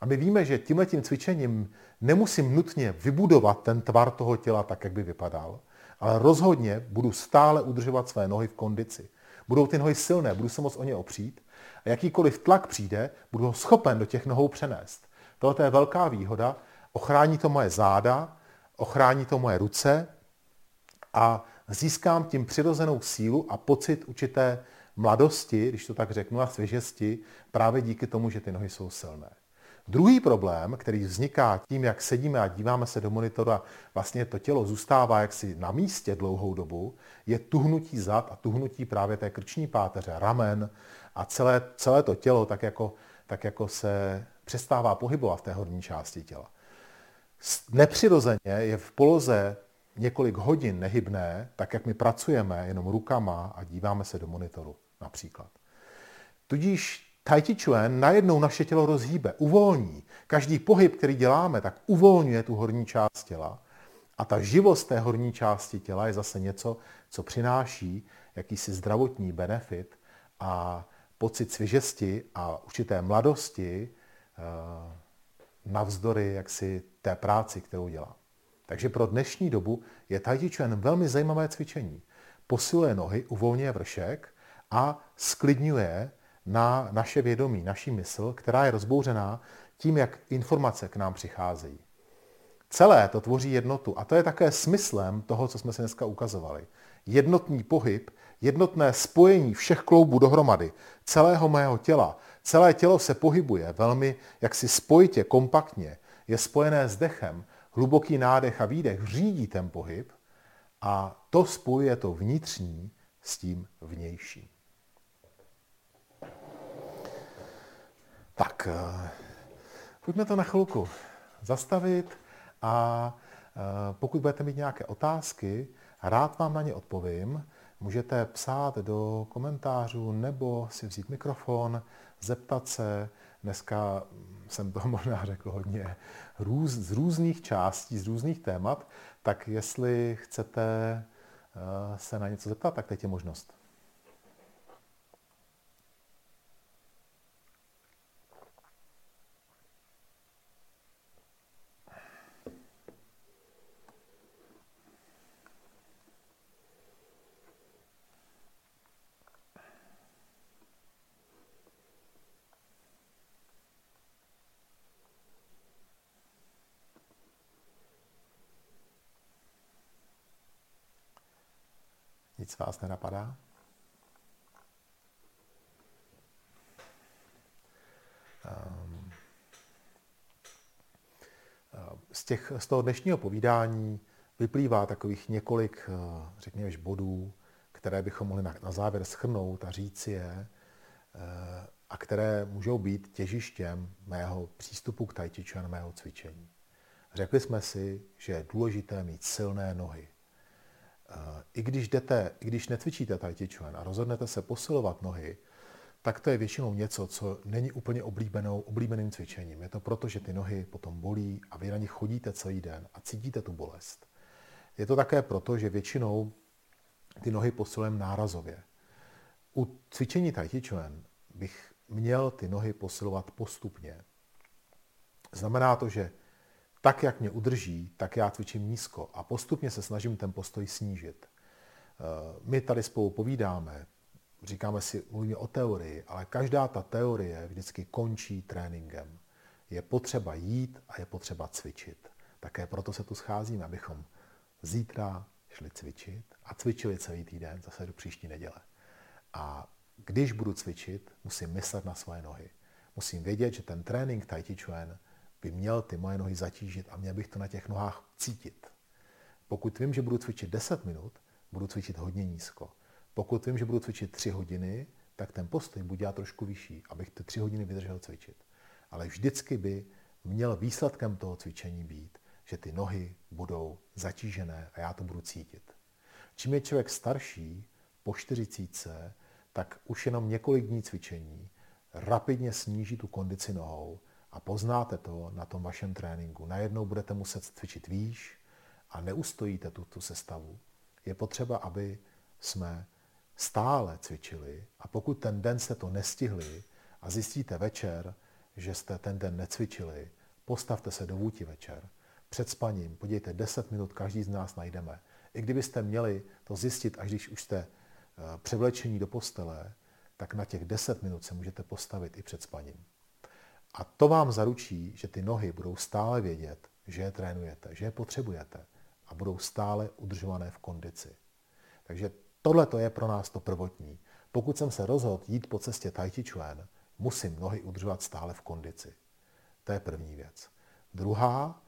A my víme, že tímhle tím cvičením nemusím nutně vybudovat ten tvar toho těla tak, jak by vypadal, ale rozhodně budu stále udržovat své nohy v kondici. Budou ty nohy silné, budu se moc o ně opřít a jakýkoliv tlak přijde, budu ho schopen do těch nohou přenést. Tohle je velká výhoda, ochrání to moje záda, ochrání to moje ruce a získám tím přirozenou sílu a pocit určité mladosti, když to tak řeknu, a svěžesti právě díky tomu, že ty nohy jsou silné. Druhý problém, který vzniká tím, jak sedíme a díváme se do monitoru a vlastně to tělo zůstává jaksi na místě dlouhou dobu, je tuhnutí zad a tuhnutí právě té krční páteře, ramen a celé, celé to tělo tak jako, tak jako se přestává pohybovat v té horní části těla. Nepřirozeně je v poloze několik hodin nehybné, tak jak my pracujeme jenom rukama a díváme se do monitoru například. Tudíž Tai Chi Chuan najednou naše tělo rozhýbe, uvolní. Každý pohyb, který děláme, tak uvolňuje tu horní část těla. A ta živost té horní části těla je zase něco, co přináší jakýsi zdravotní benefit a pocit svěžesti a určité mladosti eh, navzdory jaksi té práci, kterou dělá. Takže pro dnešní dobu je Tai Chi Chuan velmi zajímavé cvičení. Posiluje nohy, uvolňuje vršek a sklidňuje na naše vědomí, naší mysl, která je rozbouřená tím, jak informace k nám přicházejí. Celé to tvoří jednotu a to je také smyslem toho, co jsme si dneska ukazovali. Jednotný pohyb, jednotné spojení všech kloubů dohromady, celého mého těla. Celé tělo se pohybuje velmi jaksi spojitě, kompaktně, je spojené s dechem, hluboký nádech a výdech řídí ten pohyb a to spojuje to vnitřní s tím vnějším. Tak, eh, pojďme to na chvilku zastavit a eh, pokud budete mít nějaké otázky, rád vám na ně odpovím. Můžete psát do komentářů nebo si vzít mikrofon, zeptat se, Dneska jsem to možná řekl hodně růz, z různých částí, z různých témat, tak jestli chcete eh, se na něco zeptat, tak teď je možnost. Nic vás nenapadá? Ehm, z, těch, z toho dnešního povídání vyplývá takových několik, eh, řekněme, bodů, které bychom mohli na, na závěr schrnout a říci je, eh, a které můžou být těžištěm mého přístupu k tai chi mého cvičení. Řekli jsme si, že je důležité mít silné nohy. I když jdete, i když necvičíte tai chi chuan a rozhodnete se posilovat nohy, tak to je většinou něco, co není úplně oblíbenou, oblíbeným cvičením. Je to proto, že ty nohy potom bolí a vy na nich chodíte celý den a cítíte tu bolest. Je to také proto, že většinou ty nohy posilujeme nárazově. U cvičení Tai Chi Chuan bych měl ty nohy posilovat postupně. Znamená to, že tak, jak mě udrží, tak já cvičím nízko a postupně se snažím ten postoj snížit. Eh, my tady spolu povídáme, říkáme si, mluvíme o teorii, ale každá ta teorie vždycky končí tréninkem. Je potřeba jít a je potřeba cvičit. Také proto se tu scházíme, abychom zítra šli cvičit a cvičili celý týden, zase do příští neděle. A když budu cvičit, musím myslet na svoje nohy. Musím vědět, že ten trénink Tai Chi Chuan by měl ty moje nohy zatížit a měl bych to na těch nohách cítit. Pokud vím, že budu cvičit 10 minut, budu cvičit hodně nízko. Pokud vím, že budu cvičit 3 hodiny, tak ten postoj budu dělat trošku vyšší, abych ty 3 hodiny vydržel cvičit. Ale vždycky by měl výsledkem toho cvičení být, že ty nohy budou zatížené a já to budu cítit. Čím je člověk starší, po 40, tak už jenom několik dní cvičení rapidně sníží tu kondici nohou a poznáte to na tom vašem tréninku. Najednou budete muset cvičit výš a neustojíte tu, tu sestavu. Je potřeba, aby jsme stále cvičili a pokud ten den jste to nestihli a zjistíte večer, že jste ten den necvičili, postavte se do vůti večer. Před spaním, podívejte, 10 minut každý z nás najdeme. I kdybyste měli to zjistit, až když už jste eh, převlečení do postele, tak na těch 10 minut se můžete postavit i před spaním. A to vám zaručí, že ty nohy budou stále vědět, že je trénujete, že je potřebujete a budou stále udržované v kondici. Takže tohle to je pro nás to prvotní. Pokud jsem se rozhodl jít po cestě Tai Chi Chuan, musím nohy udržovat stále v kondici. To je první věc. Druhá,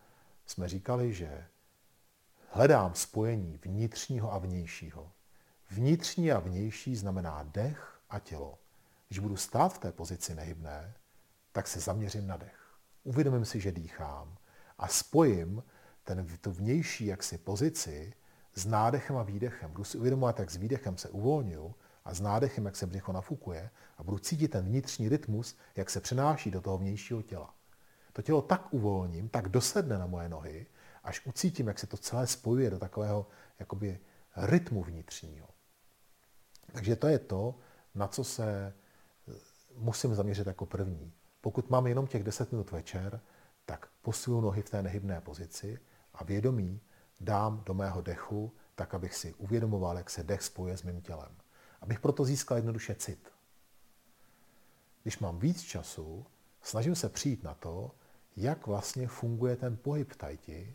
jsme říkali, že hledám spojení vnitřního a vnějšího. Vnitřní a vnější znamená dech a tělo. Když budu stát v té pozici nehybné, tak se zaměřím na dech. Uvědomím si, že dýchám a spojím ten, tu vnější jaksi pozici s nádechem a výdechem. Budu si uvědomovat, jak s výdechem se uvolňuji a s nádechem, jak se břicho nafukuje a budu cítit ten vnitřní rytmus, jak se přenáší do toho vnějšího těla. To tělo tak uvolním, tak dosedne na moje nohy, až ucítím, jak se to celé spojuje do takového jakoby rytmu vnitřního. Takže to je to, na co se musím zaměřit jako první. Pokud mám jenom těch 10 minut večer, tak posilu nohy v té nehybné pozici a vědomí dám do mého dechu, tak abych si uvědomoval, jak se dech spojuje s mým tělem. Abych proto získal jednoduše cit. Když mám víc času, snažím se přijít na to, jak vlastně funguje ten pohyb tajti.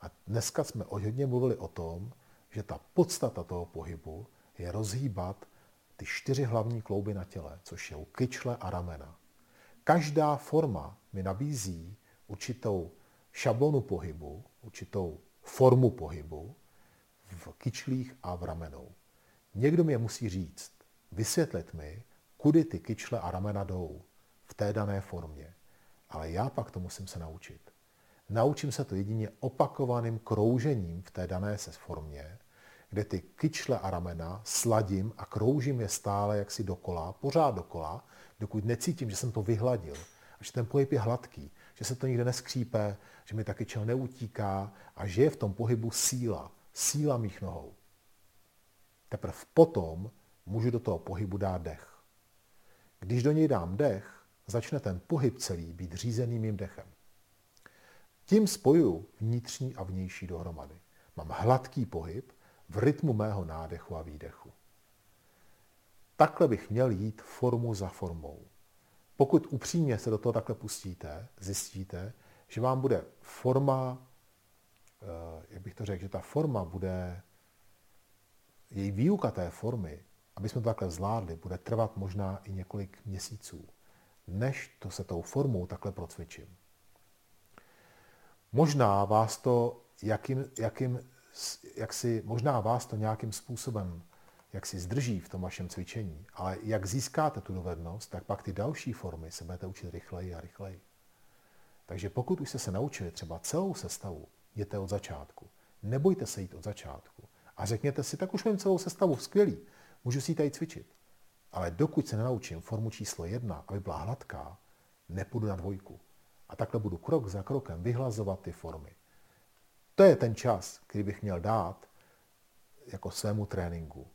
A dneska jsme hodně mluvili o tom, že ta podstata toho pohybu je rozhýbat ty čtyři hlavní klouby na těle, což jsou kyčle a ramena. Každá forma mi nabízí určitou šablonu pohybu, určitou formu pohybu v kyčlích a v ramenou. Někdo mi je musí říct, vysvětlit mi, kudy ty kyčle a ramena jdou v té dané formě. Ale já pak to musím se naučit. Naučím se to jedině opakovaným kroužením v té dané se formě, kde ty kyčle a ramena sladím a kroužím je stále jaksi dokola, pořád dokola, dokud necítím, že jsem to vyhladil a že ten pohyb je hladký, že se to nikde neskřípe, že mi taky čel neutíká a že je v tom pohybu síla, síla mých nohou. Teprve potom můžu do toho pohybu dát dech. Když do něj dám dech, začne ten pohyb celý být řízený mým dechem. Tím spojuju vnitřní a vnější dohromady. Mám hladký pohyb v rytmu mého nádechu a výdechu. Takhle bych měl jít formu za formou. Pokud upřímně se do toho takhle pustíte, zjistíte, že vám bude forma, eh, jak bych to řekl, že ta forma bude, její výuka té formy, aby jsme to takhle zvládli, bude trvat možná i několik měsíců, než to se tou formou takhle procvičím. Možná vás to, jakým, jakým, jak si, možná vás to nějakým způsobem jak si zdrží v tom vašem cvičení, ale jak získáte tu dovednost, tak pak ty další formy se budete učit rychleji a rychleji. Takže pokud už jste se naučili třeba celou sestavu, jděte od začátku. Nebojte se jít od začátku. A řekněte si, tak už mám celou sestavu, skvělý, můžu si ji tady cvičit. Ale dokud se nenaučím formu číslo jedna, aby byla hladká, nepůjdu na dvojku. A takhle budu krok za krokem vyhlazovat ty formy. To je ten čas, který bych měl dát jako svému tréninku.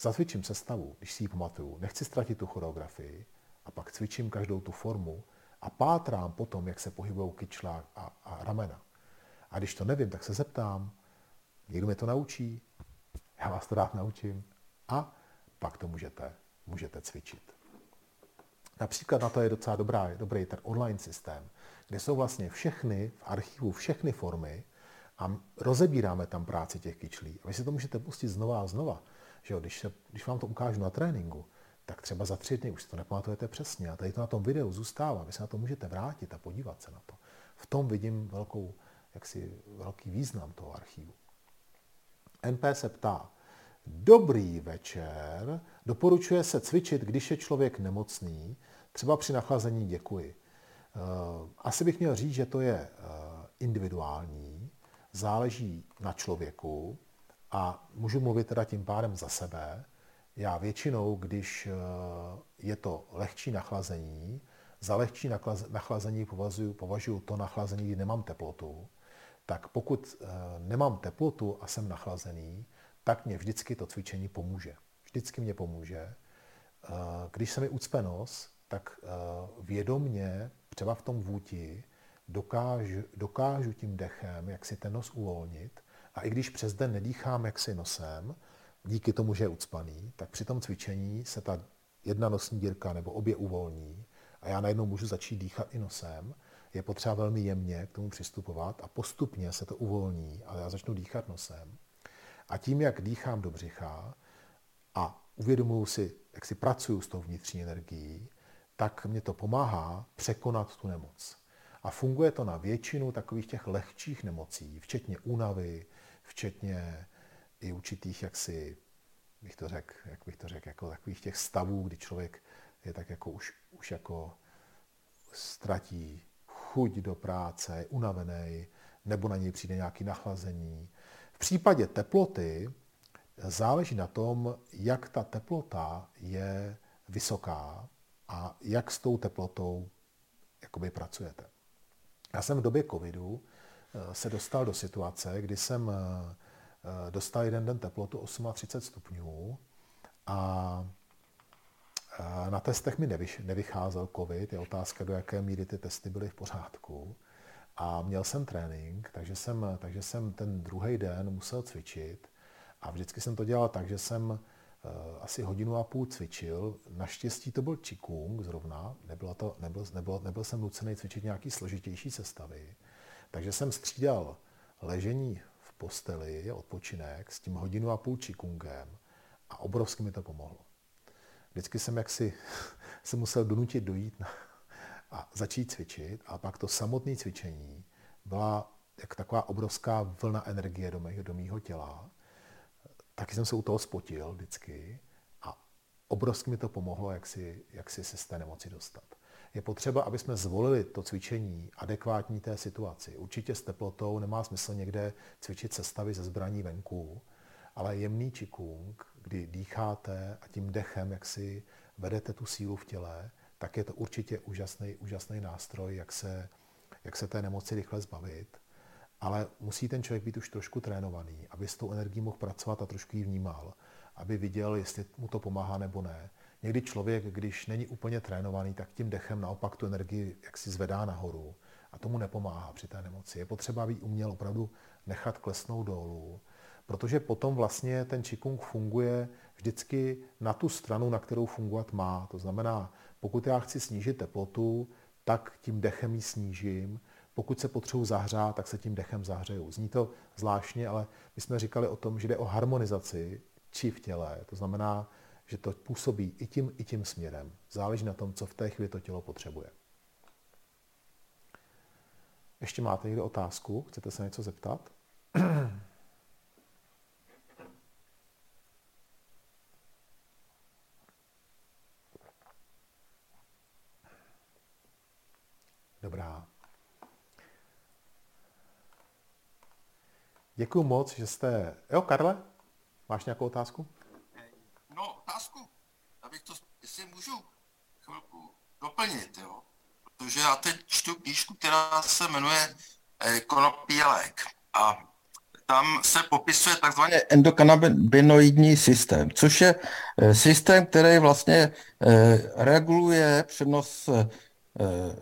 Zacvičím sestavu, když si ji pamatuju, nechci ztratit tu choreografii a pak cvičím každou tu formu a pátrám potom, jak se pohybují kyčla a, a ramena. A když to nevím, tak se zeptám, někdo mě to naučí, já vás to rád naučím a pak to můžete, můžete cvičit. Například na to je docela dobrá, dobrý ten online systém, kde jsou vlastně všechny v archivu, všechny formy a rozebíráme tam práci těch kyčlí. A vy si to můžete pustit znova a znova. Že jo, když, se, když vám to ukážu na tréninku, tak třeba za tři dny už si to nepamatujete přesně. A tady to na tom videu zůstává. Vy se na to můžete vrátit a podívat se na to. V tom vidím velkou, jaksi, velký význam toho archivu. NP se ptá, dobrý večer, doporučuje se cvičit, když je člověk nemocný, třeba při nachlazení děkuji. Eh, asi bych měl říct, že to je eh, individuální, záleží na člověku a můžu mluvit teda tím pádem za sebe. Já většinou, když eh, je to lehčí nachlazení, za lehčí nachlazení považuji, považuji to nachlazení, kdy nemám teplotu, tak pokud nemám teplotu a jsem nachlazený, tak mě vždycky to cvičení pomůže. Vždycky mě pomůže. Když se mi ucpe nos, tak vědomně třeba v tom vůti dokážu, dokážu tím dechem, jak si ten nos uvolnit. A i když přes den nedýchám jaksi nosem, díky tomu, že je ucpaný, tak při tom cvičení se ta jedna nosní dírka nebo obě uvolní a já najednou můžu začít dýchat i nosem. Je potřeba velmi jemně k tomu přistupovat a postupně se to uvolní, ale já začnu dýchat nosem. A tím, jak dýchám do břicha a uvědomuji si, jak si pracuju s tou vnitřní energií, tak mě to pomáhá překonat tu nemoc. A funguje to na většinu takových těch lehčích nemocí, včetně únavy, včetně i určitých jaksi, bych to řekl, jak bych to řekl, jako takových těch stavů, kdy člověk je tak jako už, už jako ztratí chuť do práce, je unavený, nebo na něj přijde nějaké nachlazení. V případě teploty záleží na tom, jak ta teplota je vysoká a jak s tou teplotou jakoby pracujete. Já jsem v době covidu se dostal do situace, kdy jsem eh, eh, dostal jeden den teplotu 38 stupňů a na testech mi nevycházel covid, je otázka, do jaké míry ty testy byly v pořádku. A měl jsem trénink, takže jsem, takže jsem ten druhý den musel cvičit. A vždycky jsem to dělal tak, že jsem Eh, asi hodinu a půl cvičil. Naštěstí to byl Qigong zrovna, nebylo to, nebyl, nebyl, nebyl jsem nucený cvičit nějaký složitější sestavy. Takže jsem střídal ležení v posteli, odpočinek, s tím hodinu a půl Qigongem a obrovsky mi to pomohlo. Vždycky jsem jaksi se musel donutit dojít na, a začít cvičit a pak to samotné cvičení byla jak taková obrovská vlna energie do mého, do těla taky jsem se u toho spotil vždycky a obrovsky mi to pomohlo, jak si, jak si se z té nemoci dostat. Je potřeba, aby jsme zvolili to cvičení adekvátní té situaci. Určitě s teplotou nemá smysl někde cvičit sestavy ze zbraní venku, ale jemný čikung, kdy dýcháte a tím dechem, jak si vedete tu sílu v těle, tak je to určitě úžasný, úžasný nástroj, jak se, jak se té nemoci rychle zbavit. Ale musí ten člověk být už trošku trénovaný, aby s tou energií mohl pracovat a trošku ji vnímal, aby viděl, jestli mu to pomáhá nebo ne. Někdy člověk, když není úplně trénovaný, tak tím dechem naopak tu energii jaksi zvedá nahoru a tomu nepomáhá při té nemoci. Je potřeba, aby uměl opravdu nechat klesnout dolů, protože potom vlastně ten Qigong funguje vždycky na tu stranu, na kterou fungovat má. To znamená, pokud já chci snížit teplotu, tak tím dechem ji snížím. Pokud se potřebuji zahřát, tak se tím dechem zahřeju. Zní to zvláštně, ale my jsme říkali o tom, že jde o harmonizaci či v těle. To znamená, že to působí i tím, i tím směrem. Záleží na tom, co v té chvíli to tělo potřebuje. Ještě máte někdo otázku? Chcete se něco zeptat? Dobrá. Děkuji moc, že jste... Jo, Karle, máš nějakou otázku? Otázku, abych to, jestli můžu chvilku doplnit, jo. Protože já teď čtu knížku, která se jmenuje eh, Konopí lék. A tam se popisuje takzvaný endokanabinoidní systém, což je eh, systém, který vlastně eh, reguluje přenos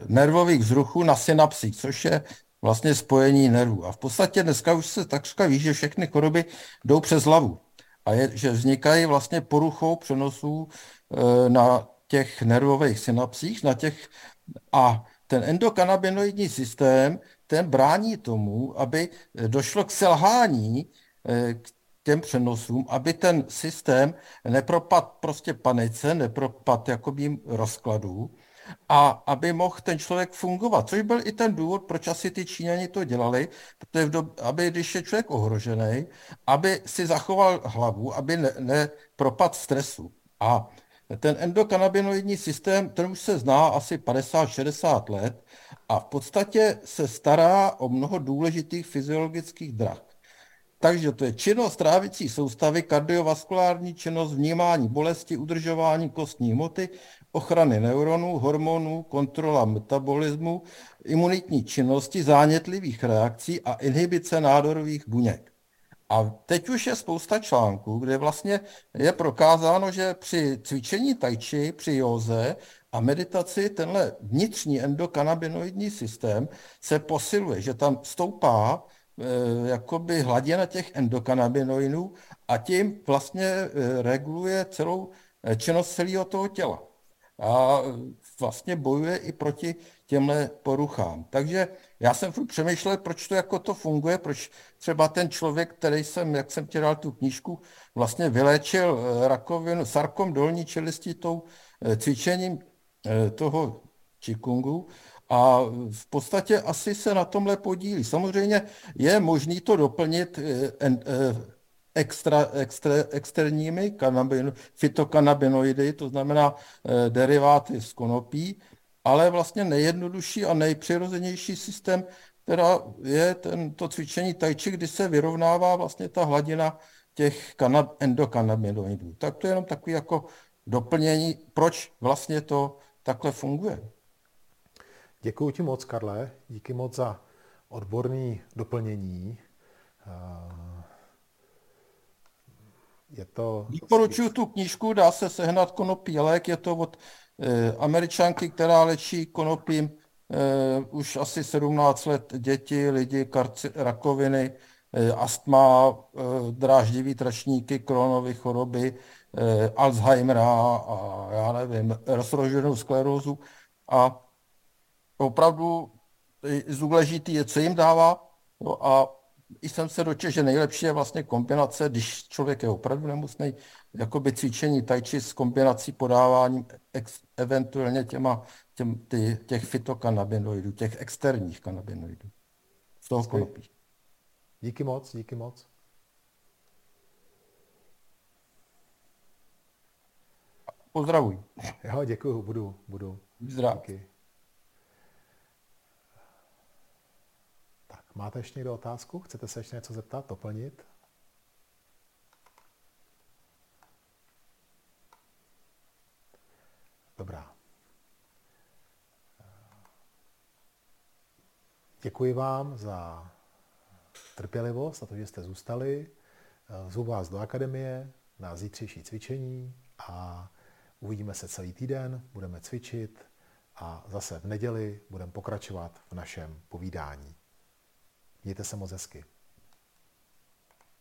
nervových vzruchů na synapsy, což je vlastně spojení nervů. A v podstatě dneska už se takřka ví, že všechny choroby jdou přes hlavu a je, že vznikají vlastně poruchou přenosů e, na těch nervových synapsích, na těch a ten endokanabinoidní systém, ten brání tomu, aby došlo k selhání e, k těm přenosům, aby ten systém nepropad prostě panice, nepropad jakoby rozkladů a aby mohl ten člověk fungovat. Což byl i ten důvod, proč asi ty Číňani to dělali, protože dob- aby když je člověk ohrožený, aby si zachoval hlavu, aby nepropad ne stresu. A ten endokanabinoidní systém, ten už se zná asi 50-60 let a v podstatě se stará o mnoho důležitých fyziologických drah. Takže to je činnost trávicí soustavy, kardiovaskulární činnost, vnímání bolesti, udržování kostní hmoty, ochrany neuronů, hormonů, kontrola metabolismu, imunitní činnosti, zánětlivých reakcí a inhibice nádorových buněk. A teď už je spousta článků, kde vlastně je prokázáno, že při cvičení tajči, při józe a meditaci tenhle vnitřní endokanabinoidní systém se posiluje, že tam stoupá e, jakoby hladina těch endokanabinoidů a tím vlastně e, reguluje celou e, činnost celého toho těla a vlastně bojuje i proti těmhle poruchám. Takže já jsem furt přemýšlel, proč to jako to funguje, proč třeba ten člověk, který jsem, jak jsem ti dal tu knížku, vlastně vyléčil eh, rakovinu, sarkom dolní čelisti tou eh, cvičením eh, toho čikungu, a v podstatě asi se na tomhle podílí. Samozřejmě je možný to doplnit extra, extra, externími kanabino, to znamená e, deriváty z konopí, ale vlastně nejjednodušší a nejpřirozenější systém, která je ten, to cvičení tajči, kdy se vyrovnává vlastně ta hladina těch kanab, endokanabinoidů. Tak to je jenom takový jako doplnění, proč vlastně to takhle funguje. Děkuji ti moc, Karle. Díky moc za odborný doplnění. Je to... Doporučuji tu knížku, dá se sehnat konopí lék, je to od e, američanky, která léčí konopím e, už asi 17 let děti, lidi, karci, rakoviny, e, astma, e, dráždivý tračníky, kronové choroby, e, Alzheimera a já nevím, rozroženou sklerózu. A opravdu důležitý je, co jim dává. No a jsem se dočetl, že nejlepší je vlastně kombinace, když člověk je opravdu nemocný, by cvičení tajči s kombinací podáváním ex, eventuálně těma, těm, ty, těch fytokanabinoidů, těch externích kanabinoidů z toho konopí. Díky moc, díky moc. Pozdravuj. Jo, děkuji, budu, budu. Zdrav. Díky. Máte ještě někdo otázku? Chcete se ještě něco zeptat, doplnit? Dobrá. Děkuji vám za trpělivost, za to, že jste zůstali. Zvu vás do akademie na zítřejší cvičení a uvidíme se celý týden, budeme cvičit a zase v neděli budeme pokračovat v našem povídání. Mějte se moc hezky.